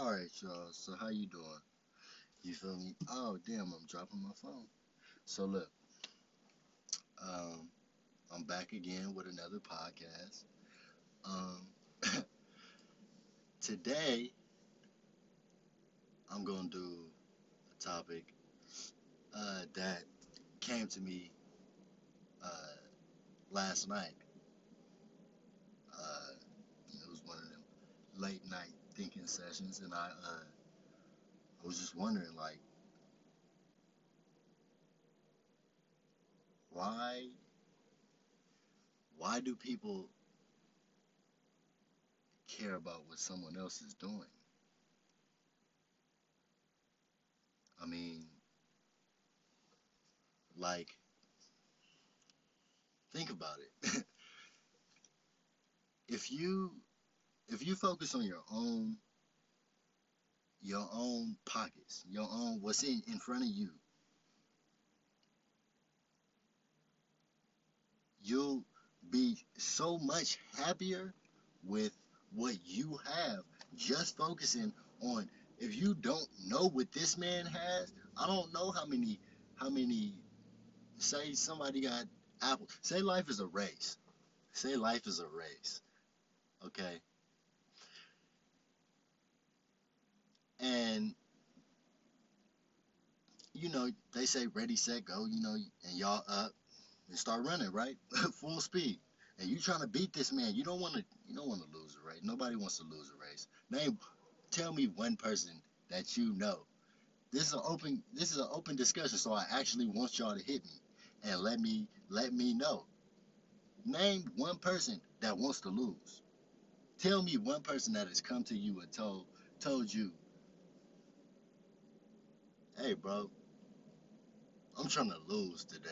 All right, y'all. So how you doing? You feel me? Oh, damn! I'm dropping my phone. So look, um, I'm back again with another podcast. Um, today I'm gonna do a topic uh, that came to me uh, last night. Uh, it was one of them late night thinking sessions, and I uh, I was just wondering, like, why why do people care about what someone else is doing? I mean, like, think about it. if you if you focus on your own your own pockets, your own what's in, in front of you, you'll be so much happier with what you have just focusing on. If you don't know what this man has i don't know how many how many say somebody got apple. Say life is a race. Say life is a race. Okay and you know they say ready set go you know and y'all up and start running right? Full speed. And you trying to beat this man. You don't want to you don't want to lose a race. Nobody wants to lose a race. Name tell me one person that you know. This is an open this is an open discussion so i actually want y'all to hit me and let me let me know. Name one person that wants to lose. Tell me one person that has come to you and told told you hey bro. I'm trying to lose today.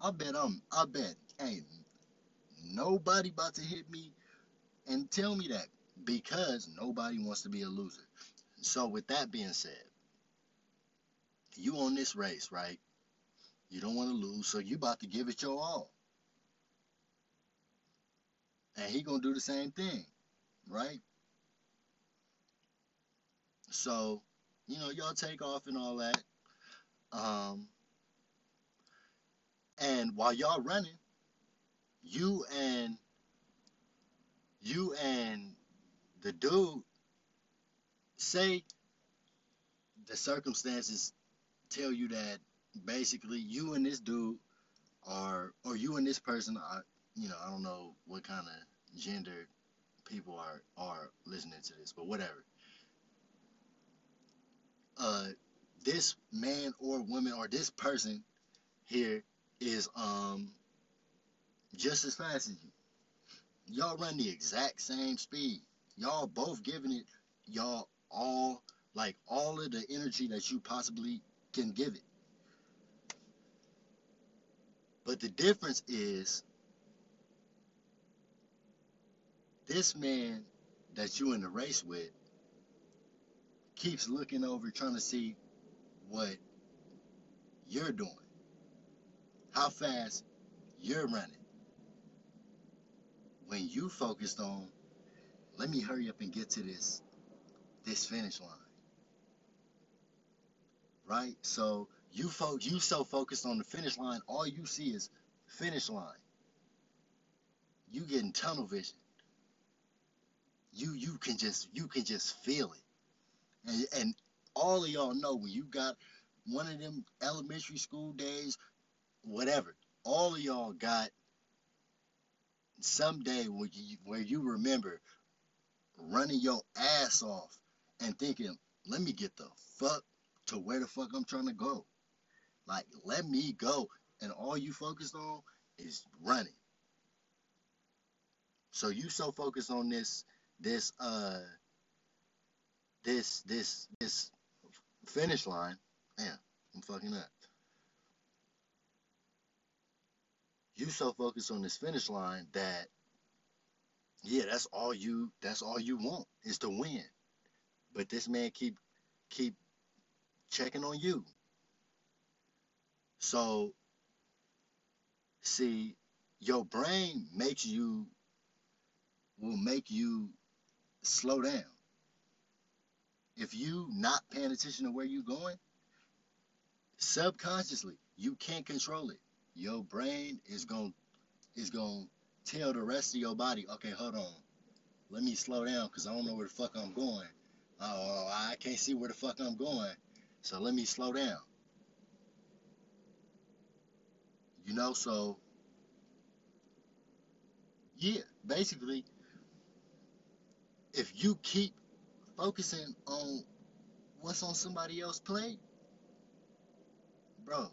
I bet i'm i bet ain't nobody about to hit me and tell me that because nobody wants to be a loser. So with that being said you on this race right? You don't want to lose so you about to give it your all. And he gonna do the same thing right so you know y'all take off and all that. Um and while y'all running you and you and the dude say the circumstances tell you that basically you and this dude are or you and this person are you know i don't know what kind of gender people are are listening to this but whatever uh this man or woman or this person here is um just as fast as you. Y'all run the exact same speed. Y'all both giving it y'all all like all of the energy that you possibly can give it. But the difference is this man that you in the race with keeps looking over trying to see what you're doing how fast you're running. When you focused on let me hurry up and get to this this finish line right? So you fo- you so focused on the finish line all you see is finish line. You getting tunnel vision. You you can just you can just feel it and and all of y'all know when you got one of them elementary school days whatever all of y'all got someday where you where you remember running your ass off and thinking let me get the fuck to where the fuck I'm trying to go. Like let me go. And all you focused on is running. So you so focused on this this uh this this this finish line man i'm fucking up. You so focused on this finish line that yeah that's all you that's all you want is to win. But this man keep keep checking on you. So see your brain makes you will make you slow down. If you not paying attention to where you going, subconsciously, you can't control it. Your brain is going is going to tell the rest of your body, okay, hold on. Let me slow down because I don't know where the fuck I'm going. Oh, I can't see where the fuck I'm going. So let me slow down. You know, so yeah, basically, if you keep focusing on what's on somebody else's plate, bro,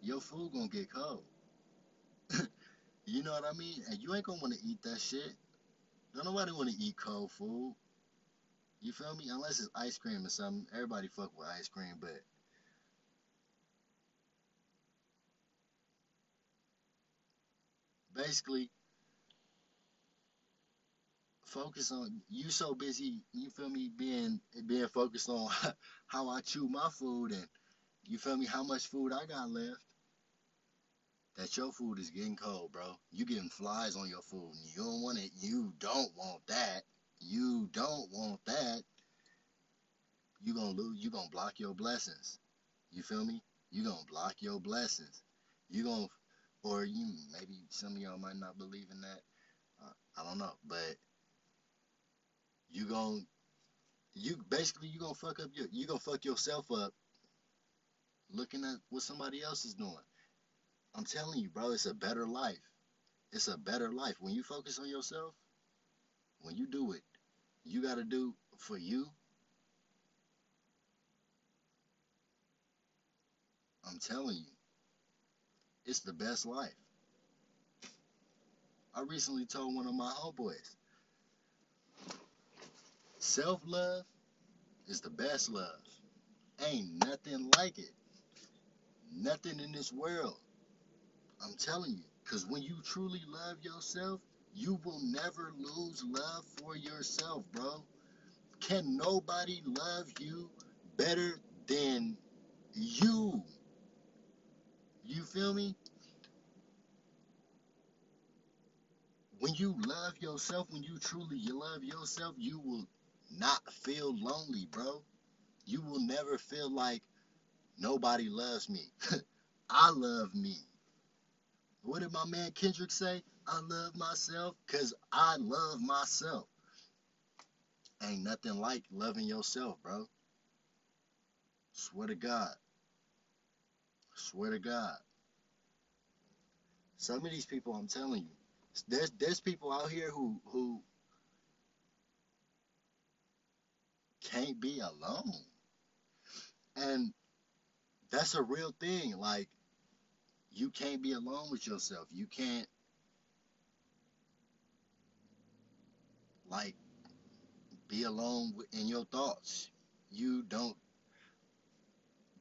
your food gonna get cold. you know what I mean? And you ain't gonna wanna eat that shit. Don't nobody wanna eat cold food. You feel me? Unless it's ice cream or something. Everybody fuck with ice cream, but basically focus on you so busy, you feel me, being being focused on how I chew my food and you feel me, how much food I got left. That your food is getting cold, bro. You getting flies on your food. And you don't want it. You don't want that. You don't want that. You gonna lose. You gonna block your blessings. You feel me? You gonna block your blessings. You gonna, or you maybe some of y'all might not believe in that. I don't know, but you gonna you basically you gonna fuck up your you gonna fuck yourself up looking at what somebody else is doing. I'm telling you, bro, it's a better life. It's a better life. When you focus on yourself, when you do it, you gotta do for you. I'm telling you, it's the best life. I recently told one of my homeboys, self love is the best love. Ain't nothing like it. Nothing in this world. I'm telling you. Because when you truly love yourself, you will never lose love for yourself, bro. Can nobody love you better than you? You feel me? When you love yourself, when you truly love yourself, you will not feel lonely, bro. You will never feel like nobody loves me. I love me. What did my man Kendrick say? I love myself because I love myself. Ain't nothing like loving yourself, bro. Swear to God. Swear to God. Some of these people, I'm telling you, there's there's people out here who who can't be alone. And that's a real thing. Like, you can't be alone with yourself. You can't, like, be alone in your thoughts. You don't.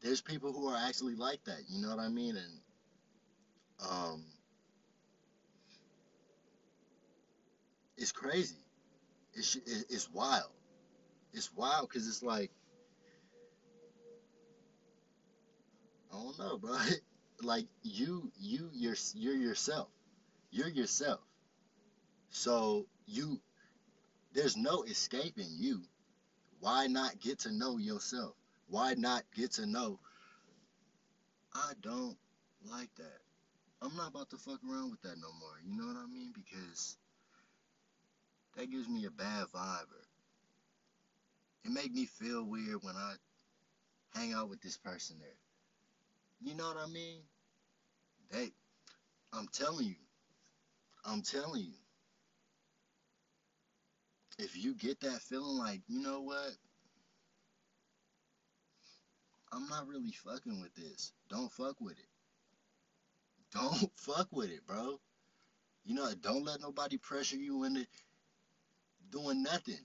There's people who are actually like that. You know what I mean? And, um, it's crazy. It's, it's wild it's wild because it's like I don't know, bro. like you, you, you're you're yourself. You're yourself. So you, there's no escaping you. Why not get to know yourself? Why not get to know? I don't like that. I'm not about to fuck around with that no more. You know what I mean? Because that gives me a bad vibe it make me feel weird when I hang out with this person there. You know what I mean? They, I'm telling you, I'm telling you, if you get that feeling like, you know what? I'm not really fucking with this. Don't fuck with it. Don't fuck with it, bro. You know, don't let nobody pressure you into doing nothing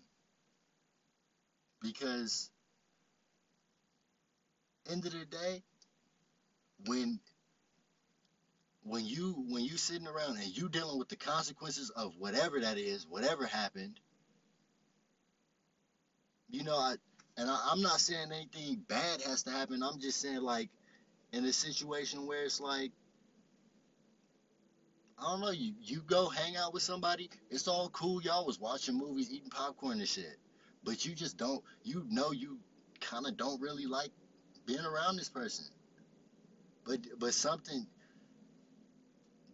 because end of the day when when you when you sitting around and you dealing with the consequences of whatever that is whatever happened you know I and I, I'm not saying anything bad has to happen I'm just saying like in a situation where it's like I don't know, you you go hang out with somebody, it's all cool. Y'all was watching movies, eating popcorn and shit. But you just don't you know you kinda don't really like being around this person. But but something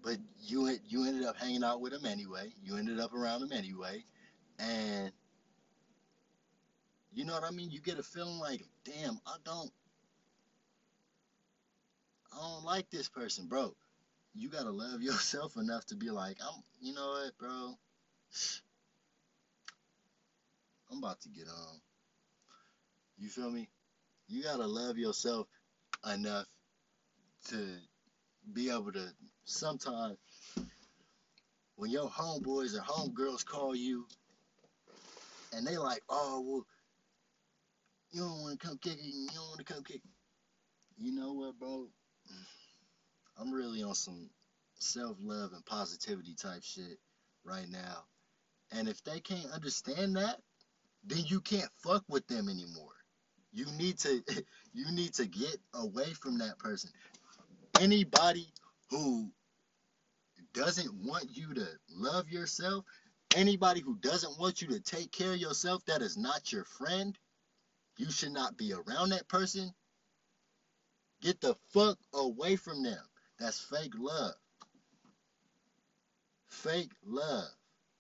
but you you ended up hanging out with him anyway. You ended up around him anyway. And you know what I mean? You get a feeling like, damn, I don't I don't like this person, bro. You gotta love yourself enough to be like, I'm you know what, bro? I'm about to get on. You feel me? You gotta love yourself enough to be able to sometimes when your homeboys or homegirls call you and they like, oh well, you don't want to come kick it, you don't want to come kick. You know what, bro? I'm really on some self love and positivity type shit right now. And if they can't understand that, then you can't fuck with them anymore. You need to you need to get away from that person. Anybody who doesn't want you to love yourself, anybody who doesn't want you to take care of yourself that is not your friend, you should not be around that person. Get the fuck away from them. That's fake love. Fake love.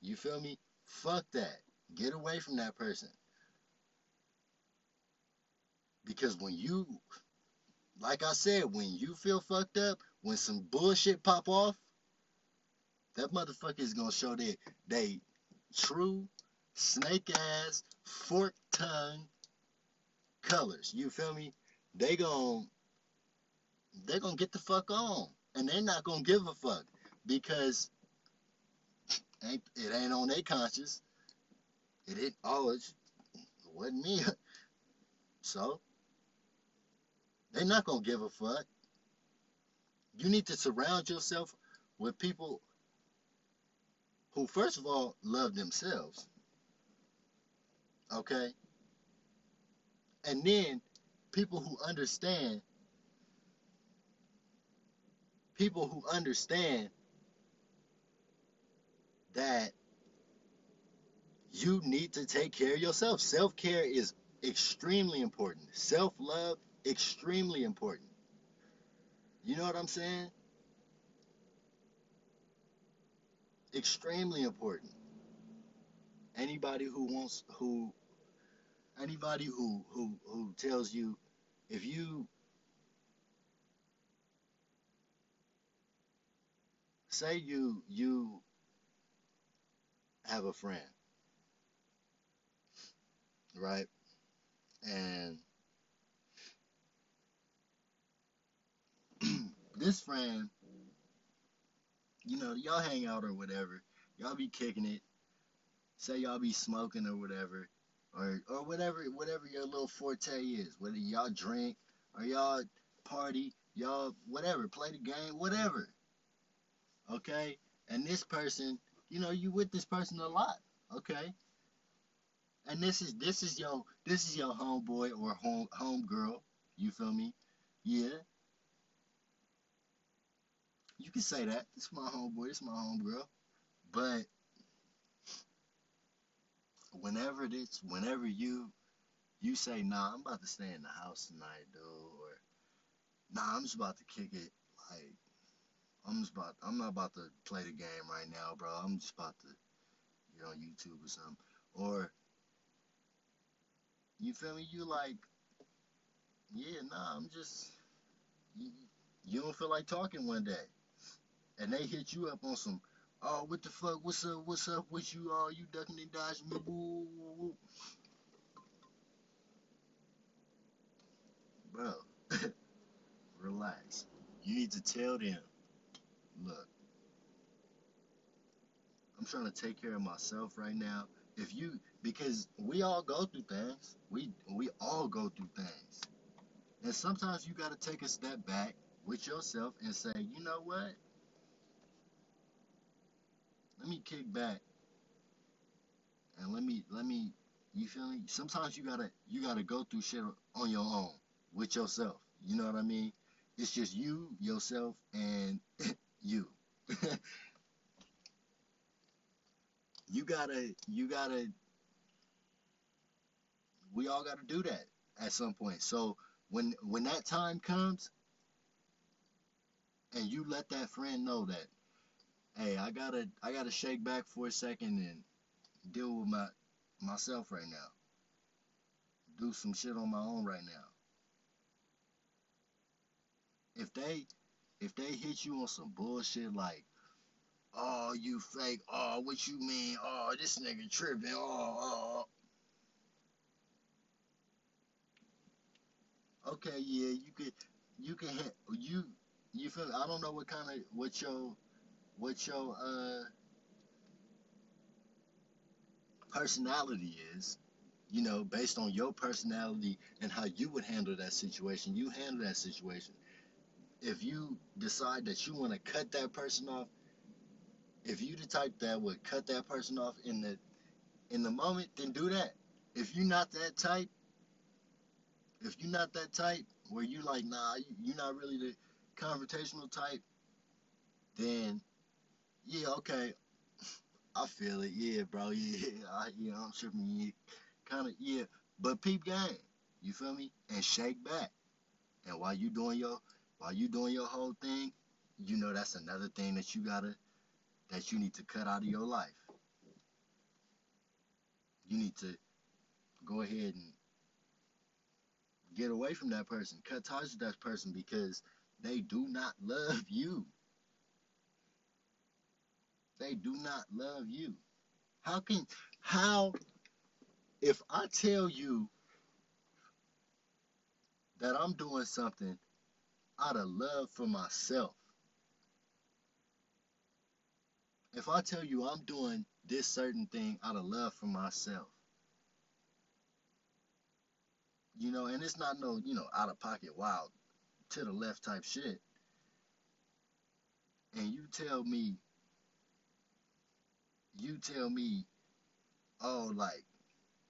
You feel me? Fuck that. Get away from that person. Because when you, like I said, when you feel fucked up, when some bullshit pop off, that motherfucker is gonna show their they true snake ass fork tongue colors. You feel me? They gon' they gonna get the fuck on, and they're not gonna give a fuck because it ain't on their conscience. It ain't oh it wasn't me. So they're not gonna give a fuck. You need to surround yourself with people who, first of all, love themselves. Okay? And then people who understand, people who understand that you need to take care of yourself. Self care is extremely important. Self love, extremely important. You know what I'm saying? Extremely important. Anybody who wants who anybody who who who tells you if you say you you have a friend right? And this friend you know y'all hang out or whatever. Y'all be kicking it. Say y'all be smoking or whatever. Or or whatever whatever your little forte is. Whether y'all drink or y'all party y'all whatever. Play the game whatever. Okay? And this person you know you with this person a lot. Okay and this is this is your this is your homeboy or home home girl you feel me? Yeah. You can say that. It's my homeboy. It's my homegirl. But whenever it's whenever you you say nah i'm about to stay in the house tonight dude or nah i'm just about to kick it. Like i'm just about i'm not about to play the game right now bro. I'm just about to get on youtube or something. Or you feel me? You like, yeah, nah, I'm just, you, you don't feel like talking one day. And they hit you up on some, oh, what the fuck, what's up, what's up with you, oh, you ducking and dodging me, woo, woo, woo. Bro, relax. You need to tell them, look, I'm trying to take care of myself right now. If you because we all go through things. We we all go through things. And sometimes you got to take a step back with yourself and say, "You know what? Let me kick back and let me let me you feel me? Sometimes you got to you got to go through shit on your own with yourself. You know what I mean? It's just you, yourself and you. you gotta, you gotta, we all gotta do that at some point. So when when that time comes, and you let that friend know that, hey, I gotta, I gotta shake back for a second and deal with my myself right now. Do some shit on my own right now. If they if they hit you on some bullshit like, oh you fake, oh what you mean, oh this nigga tripping, oh, oh, oh. Okay yeah you could you can hit you you feel I don't know what kind of what your what your uh personality is you know, based on your personality and how you would handle that situation, you handle that situation. If you decide that you want to cut that person off, if you the type that would cut that person off in the in the moment, then do that. If you're not that type, if you're not that type where you like, nah, you're not really the confrontational type, then yeah, okay, I feel it. Yeah, bro. Yeah, I, yeah, I'm tripping. Yeah kind of yeah, but peep game. You feel me? And shake back. And while you doing your while you doing your whole thing, you know that's another thing that you gotta that you need to cut out of your life. You need to go ahead and get away from that person, cut ties with that person because they do not love you. They do not love you. How can how if I tell you that I'm doing something out of love for myself, if I tell you I'm doing this certain thing out of love for myself, you know, and it's not no, you know, out of pocket wild to the left type shit, and you tell me, you tell me, oh, like,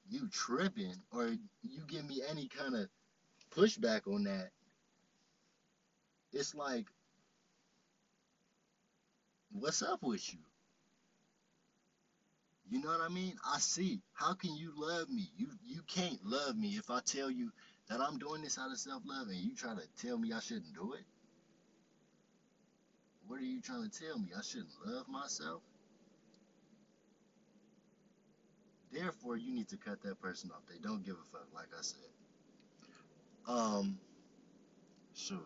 you tripping or you give me any kind of pushback on that, it's like, what's up with you? You know what I mean? I see. How can you love me? You you can't love me if I tell you that I'm doing this out of self-love and you try to tell me I shouldn't do it. What are you trying to tell me? I shouldn't love myself? Therefore, you need to cut that person off. They don't give a fuck, like I said. Um, so,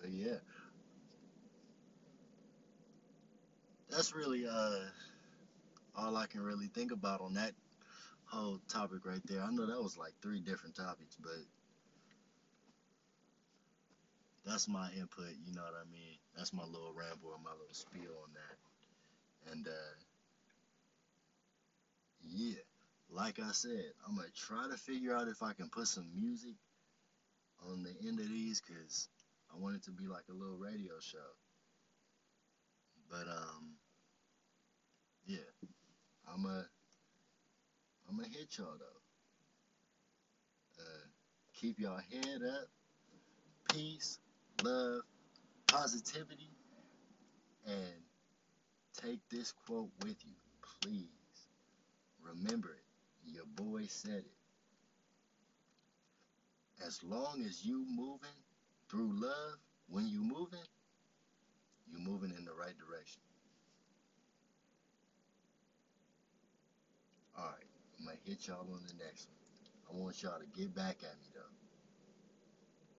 but yeah, that's really uh all I can really think about on that whole topic right there. I know that was like three different topics, but that's my input. You know what I mean? That's my little ramble and my little spiel on that. And uh yeah, like I said, I'm gonna try to figure out if I can put some music on the end of these because I want it to be like a little radio show. But um, yeah, I'm a I'm gonna hit y'all though. Uh, keep y'all head up, peace, love, positivity, and take this quote with you, please. Remember it. Your boy said it. As long as you moving through love, when you moving, you moving in the right direction. Alright, I'm gonna hit y'all on the next one. I want y'all to get back at me though.